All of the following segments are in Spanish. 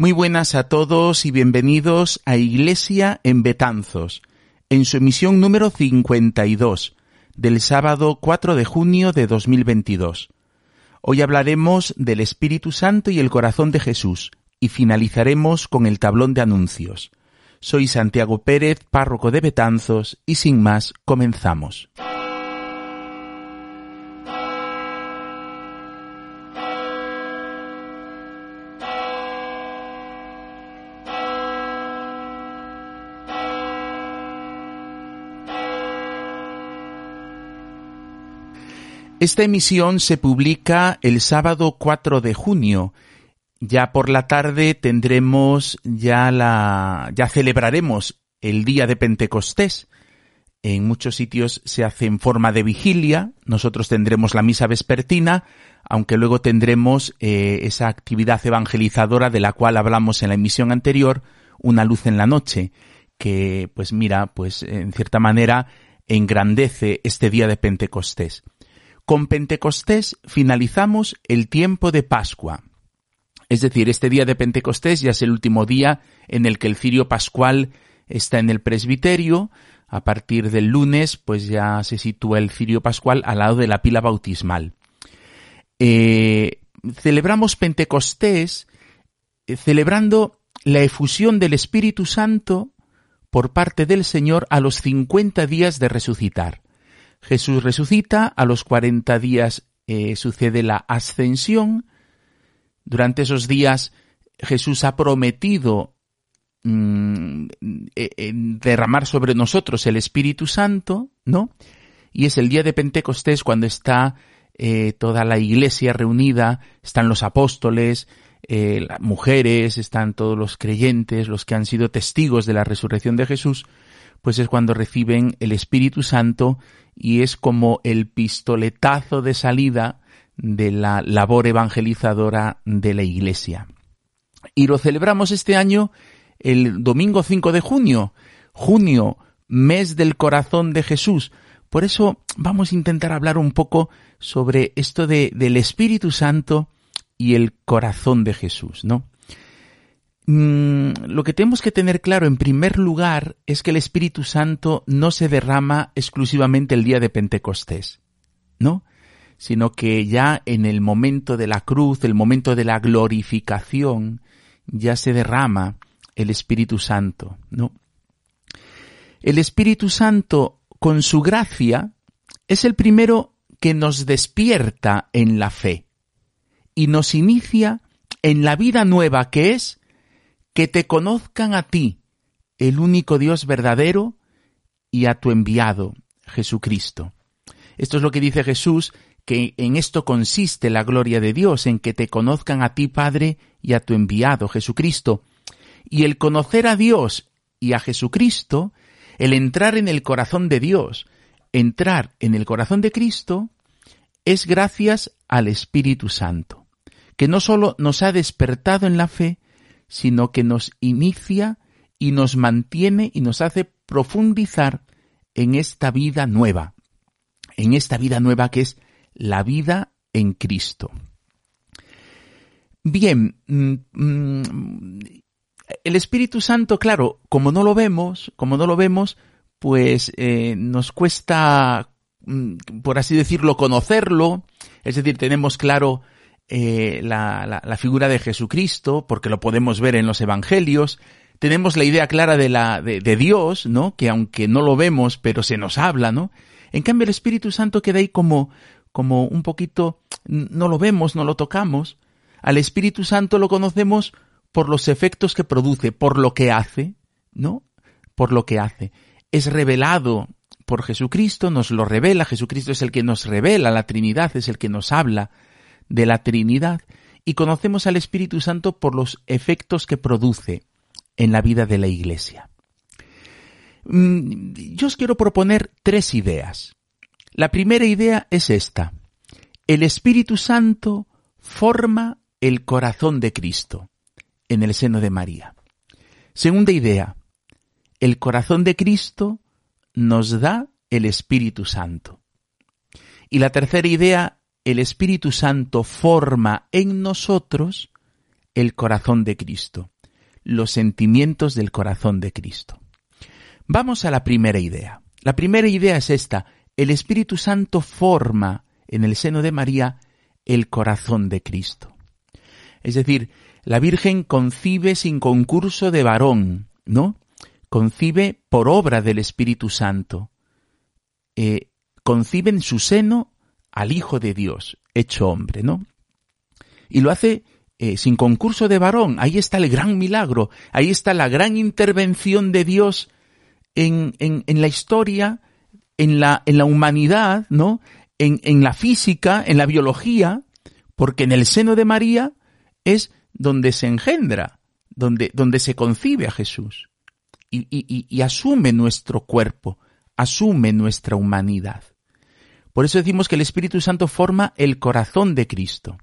Muy buenas a todos y bienvenidos a Iglesia en Betanzos, en su emisión número 52, del sábado 4 de junio de 2022. Hoy hablaremos del Espíritu Santo y el corazón de Jesús, y finalizaremos con el tablón de anuncios. Soy Santiago Pérez, párroco de Betanzos, y sin más, comenzamos. Esta emisión se publica el sábado 4 de junio. Ya por la tarde tendremos ya la, ya celebraremos el día de Pentecostés. En muchos sitios se hace en forma de vigilia. Nosotros tendremos la misa vespertina, aunque luego tendremos eh, esa actividad evangelizadora de la cual hablamos en la emisión anterior, una luz en la noche, que pues mira, pues en cierta manera engrandece este día de Pentecostés. Con Pentecostés finalizamos el tiempo de Pascua. Es decir, este día de Pentecostés ya es el último día en el que el cirio pascual está en el presbiterio. A partir del lunes, pues ya se sitúa el cirio pascual al lado de la pila bautismal. Eh, celebramos Pentecostés eh, celebrando la efusión del Espíritu Santo por parte del Señor a los 50 días de resucitar. Jesús resucita, a los 40 días eh, sucede la ascensión. Durante esos días Jesús ha prometido mm, eh, derramar sobre nosotros el Espíritu Santo, ¿no? Y es el día de Pentecostés cuando está eh, toda la iglesia reunida, están los apóstoles, las mujeres, están todos los creyentes, los que han sido testigos de la resurrección de Jesús, pues es cuando reciben el Espíritu Santo y es como el pistoletazo de salida de la labor evangelizadora de la Iglesia. Y lo celebramos este año el domingo 5 de junio, junio, mes del corazón de Jesús. Por eso vamos a intentar hablar un poco sobre esto de, del Espíritu Santo y el corazón de Jesús, ¿no? Mm, lo que tenemos que tener claro en primer lugar es que el Espíritu Santo no se derrama exclusivamente el día de Pentecostés, ¿no? Sino que ya en el momento de la cruz, el momento de la glorificación, ya se derrama el Espíritu Santo, ¿no? El Espíritu Santo, con su gracia, es el primero que nos despierta en la fe y nos inicia en la vida nueva que es que te conozcan a ti, el único Dios verdadero, y a tu enviado, Jesucristo. Esto es lo que dice Jesús, que en esto consiste la gloria de Dios, en que te conozcan a ti, Padre, y a tu enviado, Jesucristo. Y el conocer a Dios y a Jesucristo, el entrar en el corazón de Dios, entrar en el corazón de Cristo, es gracias al Espíritu Santo, que no sólo nos ha despertado en la fe, sino que nos inicia y nos mantiene y nos hace profundizar en esta vida nueva, en esta vida nueva que es la vida en Cristo. Bien, mm, mm, el Espíritu Santo, claro, como no lo vemos, como no lo vemos, pues eh, nos cuesta, mm, por así decirlo, conocerlo, es decir, tenemos claro eh, la, figura de Jesucristo, porque lo podemos ver en los evangelios, tenemos la idea clara de, la, de, de, Dios, ¿no? Que aunque no lo vemos, pero se nos habla, ¿no? En cambio, el Espíritu Santo queda ahí como, como un poquito, no lo vemos, no lo tocamos. Al Espíritu Santo lo conocemos por los efectos que produce, por lo que hace, ¿no? Por lo que hace. Es revelado por Jesucristo, nos lo revela, Jesucristo es el que nos revela, la Trinidad es el que nos habla, de la Trinidad y conocemos al Espíritu Santo por los efectos que produce en la vida de la Iglesia. Mm, yo os quiero proponer tres ideas. La primera idea es esta. El Espíritu Santo forma el corazón de Cristo en el seno de María. Segunda idea. El corazón de Cristo nos da el Espíritu Santo. Y la tercera idea, el Espíritu Santo forma en nosotros el corazón de Cristo, los sentimientos del corazón de Cristo. Vamos a la primera idea. La primera idea es esta. El Espíritu Santo forma en el seno de María el corazón de Cristo. Es decir, la Virgen concibe sin concurso de varón, ¿no? Concibe por obra del Espíritu Santo. Eh, concibe en su seno al Hijo de Dios, hecho hombre, ¿no? Y lo hace eh, sin concurso de varón. Ahí está el gran milagro, ahí está la gran intervención de Dios en, en, la historia, en la, en la humanidad, ¿no? En, en la física, en la biología, porque en el seno de María es donde se engendra, donde, donde se concibe a Jesús y asume nuestro cuerpo, asume nuestra humanidad. Por eso decimos que el Espíritu Santo forma el corazón de Cristo.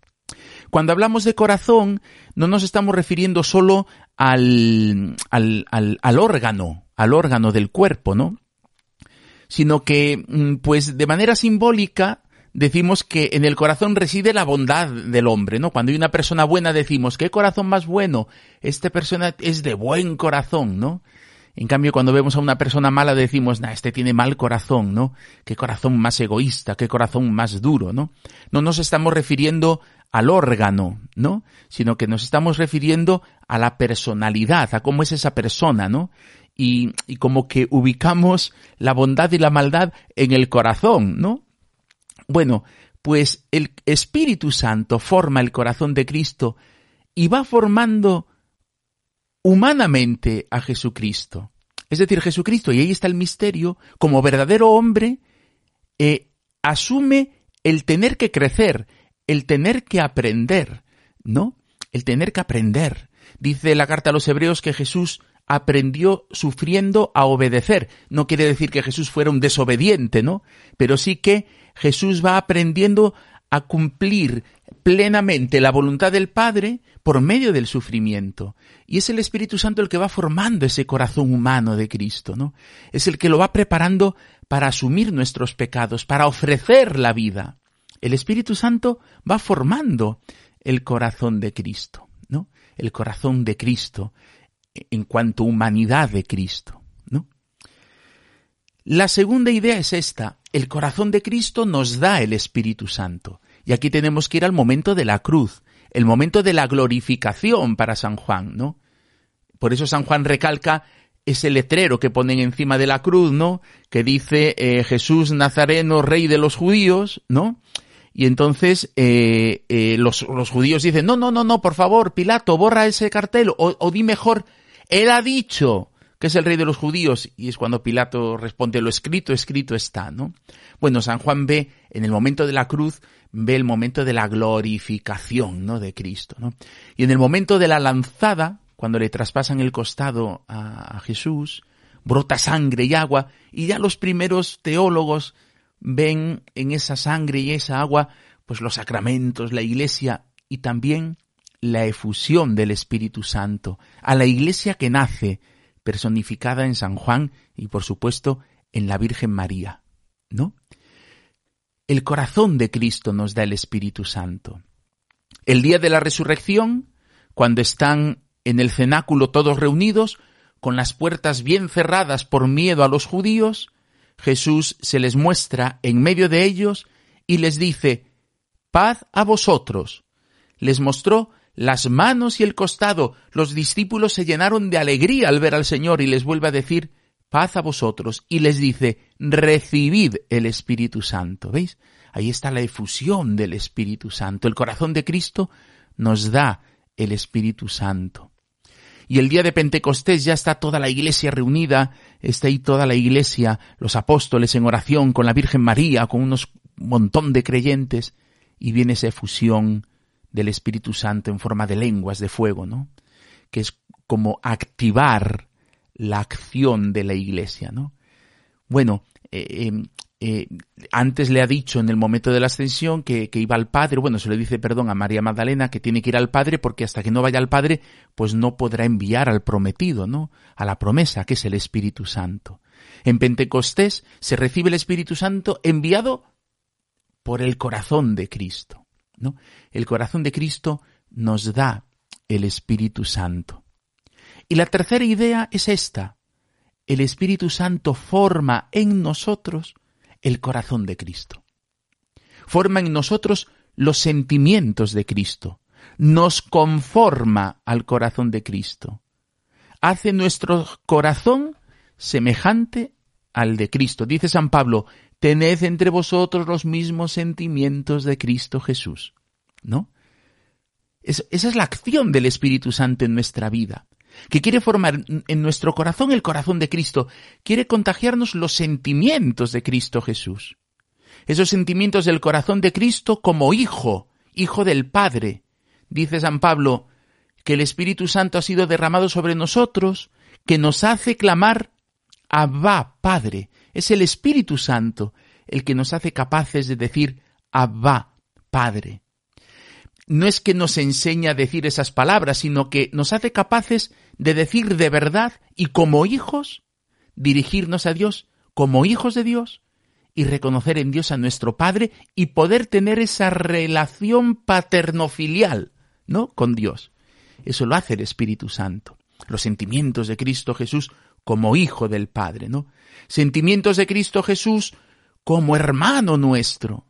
Cuando hablamos de corazón, no nos estamos refiriendo solo al, al, al, órgano, al órgano del cuerpo, ¿no? Sino que, mm, pues, de manera simbólica, decimos que en el corazón reside la bondad del hombre, ¿no? Cuando hay una persona buena decimos, ¿qué corazón más bueno? Esta persona es de buen corazón, ¿no? En cambio, cuando vemos a una persona mala decimos, nah, este tiene mal corazón, ¿no? Qué corazón más egoísta, qué corazón más duro, ¿no? No nos estamos refiriendo al órgano, ¿no? Sino que nos estamos refiriendo a la personalidad, a cómo es esa persona, ¿no? Y, y como que ubicamos la bondad y la maldad en el corazón, ¿no? Bueno, pues el Espíritu Santo forma el corazón de Cristo y va formando humanamente a Jesucristo. Es decir, Jesucristo, y ahí está el misterio, como verdadero hombre, eh, asume el tener que crecer, el tener que aprender, ¿no? El tener que aprender. Dice la carta a los hebreos que Jesús aprendió sufriendo a obedecer. No quiere decir que Jesús fuera un desobediente, ¿no? Pero sí que Jesús va aprendiendo a cumplir plenamente la voluntad del Padre por medio del sufrimiento. Y es el Espíritu Santo el que va formando ese corazón humano de Cristo, ¿no? Es el que lo va preparando para asumir nuestros pecados, para ofrecer la vida. El Espíritu Santo va formando el corazón de Cristo, ¿no? El corazón de Cristo en cuanto humanidad de Cristo, ¿no? La segunda idea es esta, el corazón de Cristo nos da el Espíritu Santo. Y aquí tenemos que ir al momento de la cruz, el momento de la glorificación para San Juan, ¿no? Por eso San Juan recalca ese letrero que ponen encima de la cruz, ¿no? Que dice eh, Jesús Nazareno, rey de los judíos, ¿no? Y entonces eh, eh, los, los, judíos dicen, no, no, no, no, por favor, Pilato, borra ese cartel o, o di mejor, él ha dicho que es el rey de los judíos, y es cuando Pilato responde, lo escrito, escrito está, ¿no? Bueno, San Juan ve, en el momento de la cruz, ve el momento de la glorificación, ¿no? De Cristo, ¿no? Y en el momento de la lanzada, cuando le traspasan el costado a, a Jesús, brota sangre y agua, y ya los primeros teólogos ven en esa sangre y esa agua, pues los sacramentos, la iglesia, y también la efusión del Espíritu Santo, a la iglesia que nace, personificada en San Juan y por supuesto en la Virgen María, ¿no? El corazón de Cristo nos da el Espíritu Santo. El día de la resurrección, cuando están en el cenáculo todos reunidos, con las puertas bien cerradas por miedo a los judíos, Jesús se les muestra en medio de ellos y les dice, paz a vosotros. Les mostró las manos y el costado. Los discípulos se llenaron de alegría al ver al Señor y les vuelve a decir, paz a vosotros. Y les dice, recibid el Espíritu Santo. ¿Veis? Ahí está la efusión del Espíritu Santo. El corazón de Cristo nos da el Espíritu Santo. Y el día de Pentecostés ya está toda la iglesia reunida, está ahí toda la iglesia, los apóstoles en oración con la Virgen María, con unos montón de creyentes, y viene esa efusión del Espíritu Santo en forma de lenguas de fuego, ¿no? Que es como activar la acción de la Iglesia, ¿no? Bueno, eh, em, eh, antes le ha dicho en el momento de la ascensión que, que, iba al Padre, bueno, se le dice, perdón, a María Magdalena que tiene que ir al Padre porque hasta que no vaya al Padre, pues no podrá enviar al prometido, ¿no? A la promesa, que es el Espíritu Santo. En Pentecostés se recibe el Espíritu Santo enviado por el corazón de Cristo, El corazón de Cristo nos da el Espíritu Santo. Y la tercera idea es esta. El Espíritu Santo forma en nosotros el corazón de Cristo. Forma en nosotros los sentimientos de Cristo. Nos conforma al corazón de Cristo. Hace nuestro corazón semejante al de Cristo. Dice San Pablo, tened entre vosotros los mismos sentimientos de Cristo Jesús. ¿No? esa es la acción del Espíritu Santo en nuestra vida que quiere formar en nuestro corazón el corazón de Cristo, quiere contagiarnos los sentimientos de Cristo Jesús. Esos sentimientos del corazón de Cristo como hijo, hijo del Padre. Dice San Pablo que el Espíritu Santo ha sido derramado sobre nosotros, que nos hace clamar Abba, Padre. Es el Espíritu Santo el que nos hace capaces de decir Abba, Padre no es que nos enseña a decir esas palabras, sino que nos hace capaces de decir de verdad y como hijos, dirigirnos a Dios como hijos de Dios y reconocer en Dios a nuestro Padre y poder tener esa relación paternofilial, ¿no? Con Dios. Eso lo hace el Espíritu Santo. Los sentimientos de Cristo Jesús como hijo del Padre, ¿no? Sentimientos de Cristo Jesús como hermano nuestro.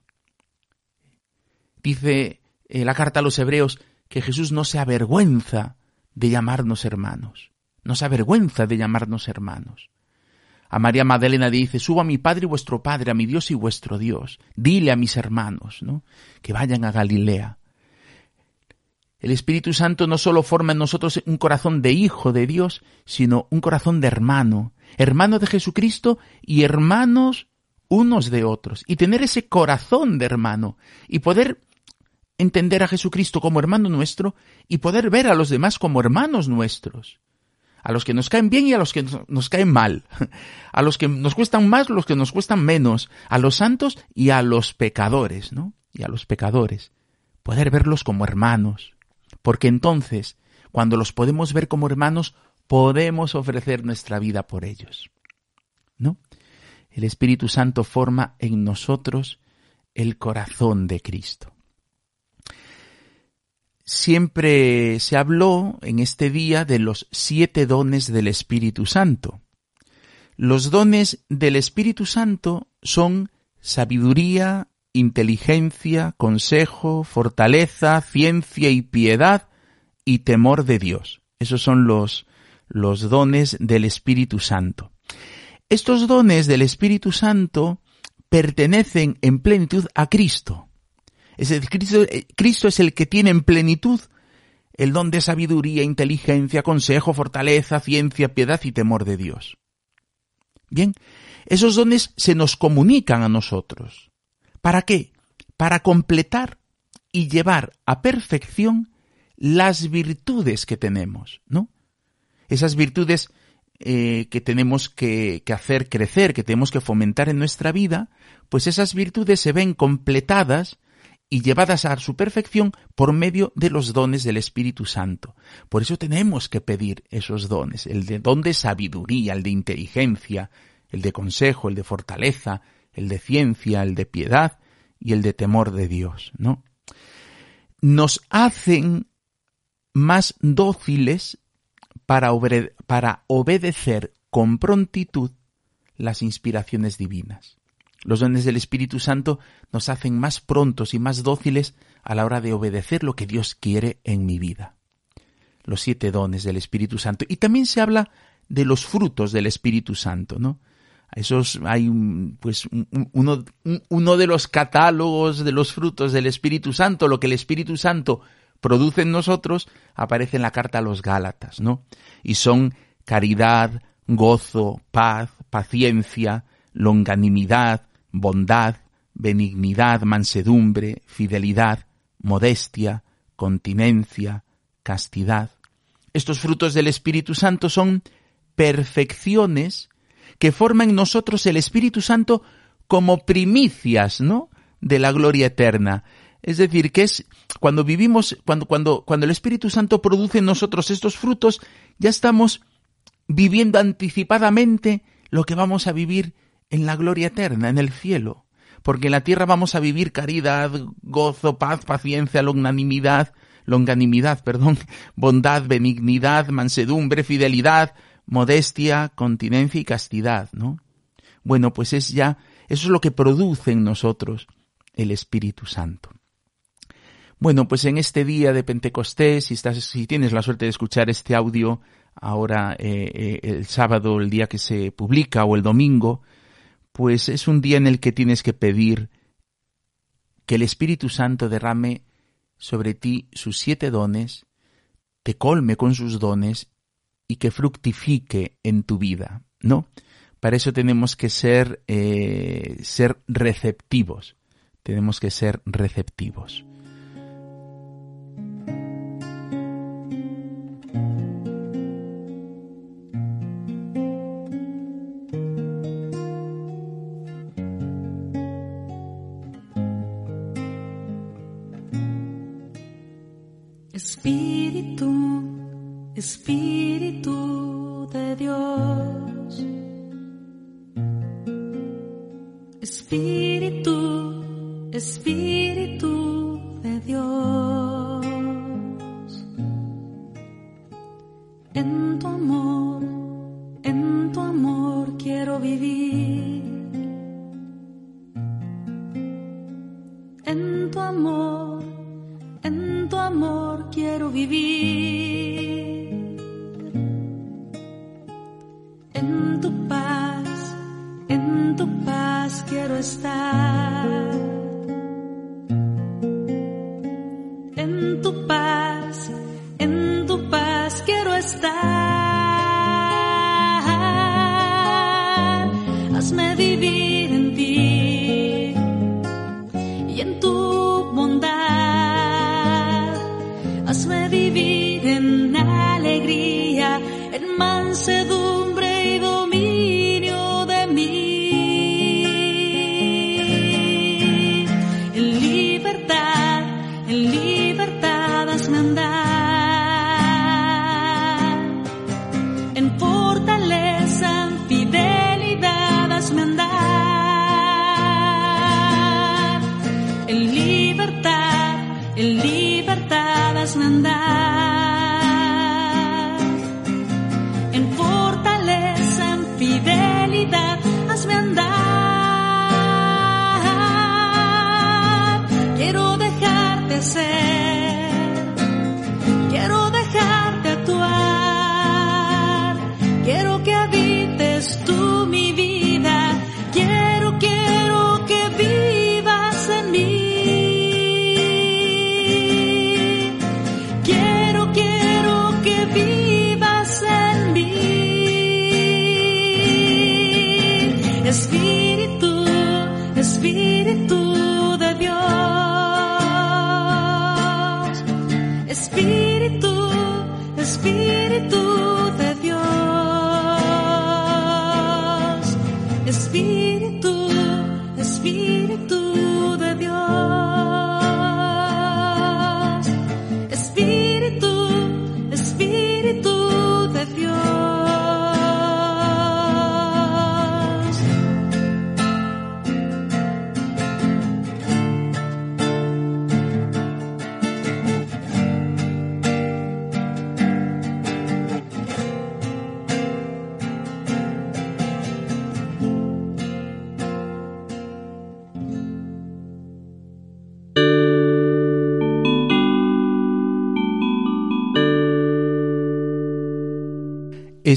Dice eh, la carta a los hebreos que Jesús no se avergüenza de llamarnos hermanos, no se avergüenza de llamarnos hermanos. A María Magdalena dice, subo a mi Padre y vuestro Padre, a mi Dios y vuestro Dios. Dile a mis hermanos, ¿no? Que vayan a Galilea. El Espíritu Santo no solo forma en nosotros un corazón de hijo de Dios, sino un corazón de hermano, hermano de Jesucristo y hermanos unos de otros. Y tener ese corazón de hermano y poder entender a Jesucristo como hermano nuestro y poder ver a los demás como hermanos nuestros. A los que nos caen bien y a los que nos caen mal. A los que nos cuestan más, los que nos cuestan menos. A los santos y a los pecadores, ¿no? Y a los pecadores. Poder verlos como hermanos. Porque entonces, cuando los podemos ver como hermanos, podemos ofrecer nuestra vida por ellos. ¿No? El Espíritu Santo forma en nosotros el corazón de Cristo siempre se habló en este día de los siete dones del Espíritu Santo. Los dones del Espíritu Santo son sabiduría, inteligencia, consejo, fortaleza, ciencia y piedad y temor de Dios. Esos son los, dones del Espíritu Santo. Estos dones del Espíritu Santo pertenecen en plenitud a Cristo. Es Cristo, eh, Cristo es el que tiene en plenitud el don de sabiduría, inteligencia, consejo, fortaleza, ciencia, piedad y temor de Dios. Bien, esos dones se nos comunican a nosotros. ¿Para qué? Para completar y llevar a perfección las virtudes que tenemos, ¿no? Esas virtudes eh, que tenemos que, que hacer crecer, que tenemos que fomentar en nuestra vida, pues esas virtudes se ven completadas y llevadas a su perfección por medio de los dones del Espíritu Santo. Por eso tenemos que pedir esos dones, el de don de sabiduría, el de inteligencia, el de consejo, el de fortaleza, el de ciencia, el de piedad y el de temor de Dios, ¿no? Nos hacen más dóciles para, para obedecer con prontitud las inspiraciones divinas. Los dones del Espíritu Santo nos hacen más prontos y más dóciles a la hora de obedecer lo que Dios quiere en mi vida. Los siete dones del Espíritu Santo. Y también se habla de los frutos del Espíritu Santo, ¿no? Esos hay pues uno, uno de los catálogos de los frutos del Espíritu Santo, lo que el Espíritu Santo produce en nosotros, aparece en la carta a los Gálatas, ¿no? Y son caridad, gozo, paz, paciencia, longanimidad, bondad, benignidad, mansedumbre, fidelidad, modestia, continencia, castidad. Estos frutos del Espíritu Santo son perfecciones que forman en nosotros el Espíritu Santo como primicias, ¿no? De la gloria eterna. Es decir, que es cuando vivimos, cuando, cuando, cuando el Espíritu Santo produce en nosotros estos frutos, ya estamos viviendo anticipadamente lo que vamos a vivir en la gloria eterna, en el cielo. Porque en la tierra vamos a vivir caridad, gozo, paz, paciencia, longanimidad, longanimidad, perdón, bondad, benignidad, mansedumbre, fidelidad, modestia, continencia y castidad, ¿no? Bueno, pues es ya, eso es lo que produce en nosotros el Espíritu Santo. Bueno, pues en este día de Pentecostés, si, estás, si tienes la suerte de escuchar este audio ahora eh, eh, el sábado, el día que se publica, o el domingo, pues es un día en el que tienes que pedir que el Espíritu Santo derrame sobre ti sus siete dones, te colme con sus dones y que fructifique en tu vida, ¿no? Para eso tenemos que ser, eh, ser receptivos, tenemos que ser receptivos. en tu amor, en tu amor quiero vivir.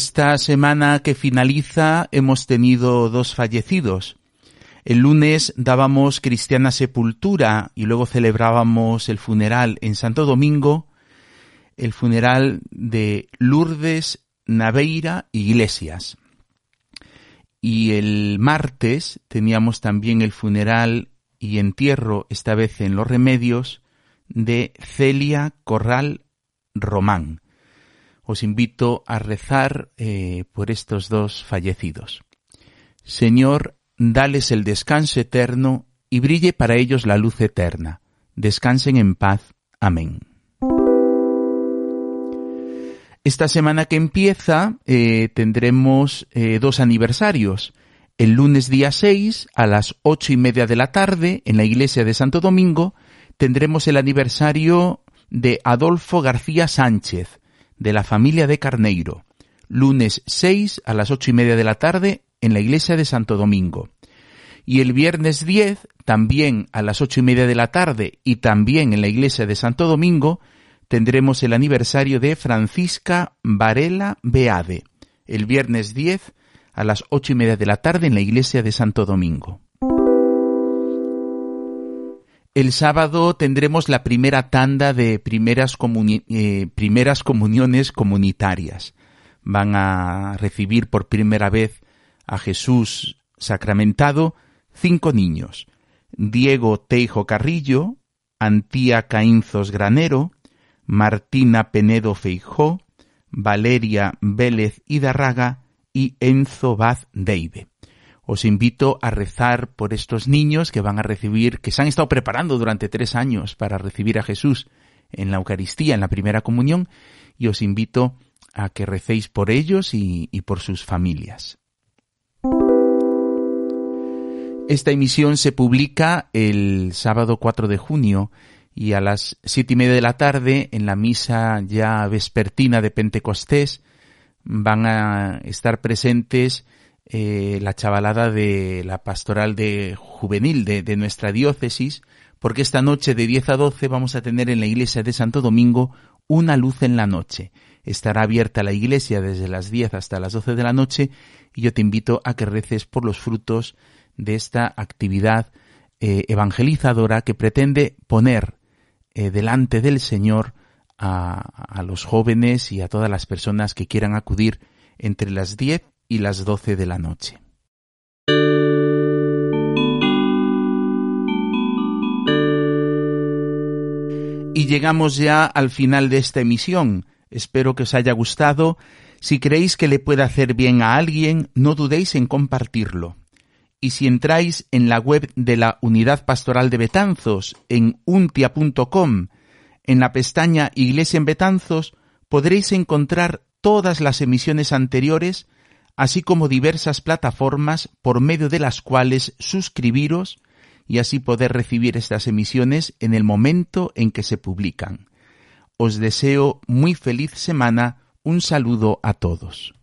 Esta semana que finaliza hemos tenido dos fallecidos. El lunes dábamos cristiana sepultura y luego celebrábamos el funeral en Santo Domingo, el funeral de Lourdes Naveira Iglesias. Y el martes teníamos también el funeral y entierro, esta vez en Los Remedios, de Celia Corral Román. Os invito a rezar eh, por estos dos fallecidos. Señor, dales el descanso eterno y brille para ellos la luz eterna. Descansen en paz. Amén. Esta semana que empieza eh, tendremos eh, dos aniversarios. El lunes día 6 a las ocho y media de la tarde en la iglesia de Santo Domingo tendremos el aniversario de Adolfo García Sánchez, de la familia de Carneiro. Lunes 6 a las ocho y media de la tarde en la iglesia de Santo Domingo. Y el viernes 10, también a las ocho y media de la tarde y también en la iglesia de Santo Domingo, tendremos el aniversario de Francisca Varela Beade, el viernes 10 a las ocho y media de la tarde en la iglesia de Santo Domingo. El sábado tendremos la primera tanda de primeras, eh, primeras comuniones comunitarias. Van a recibir por primera vez a Jesús sacramentado cinco niños. Diego Teijo Carrillo, Antía Caínzos Granero, Martina Penedo Feijó, Valeria Vélez Hidarraga y Enzo Baz Deide. Os invito a rezar por estos niños que van a recibir, que se han estado preparando durante tres años para recibir a Jesús en la Eucaristía, en la primera comunión, y os invito a que recéis por ellos y, y por sus familias. Esta emisión se publica el sábado 4 de junio y a las siete y media de la tarde, en la misa ya vespertina de Pentecostés, van a estar presentes eh, la chavalada de la pastoral de juvenil de, nuestra diócesis, porque esta noche de 10 a 12 vamos a tener en la iglesia de Santo Domingo una luz en la noche. Estará abierta la iglesia desde las 10 hasta las 12 de la noche y yo te invito a que reces por los frutos de esta actividad eh, evangelizadora que pretende poner eh, delante del Señor a, a, los jóvenes y a todas las personas que quieran acudir entre las 10 y las 12 de la noche. Y llegamos ya al final de esta emisión. Espero que os haya gustado. Si creéis que le puede hacer bien a alguien, no dudéis en compartirlo y si entráis en la web de la Unidad Pastoral de Betanzos en untia.com, en la pestaña Iglesia en Betanzos, podréis encontrar todas las emisiones anteriores, así como diversas plataformas por medio de las cuales suscribiros y así poder recibir estas emisiones en el momento en que se publican. Os deseo muy feliz semana, un saludo a todos.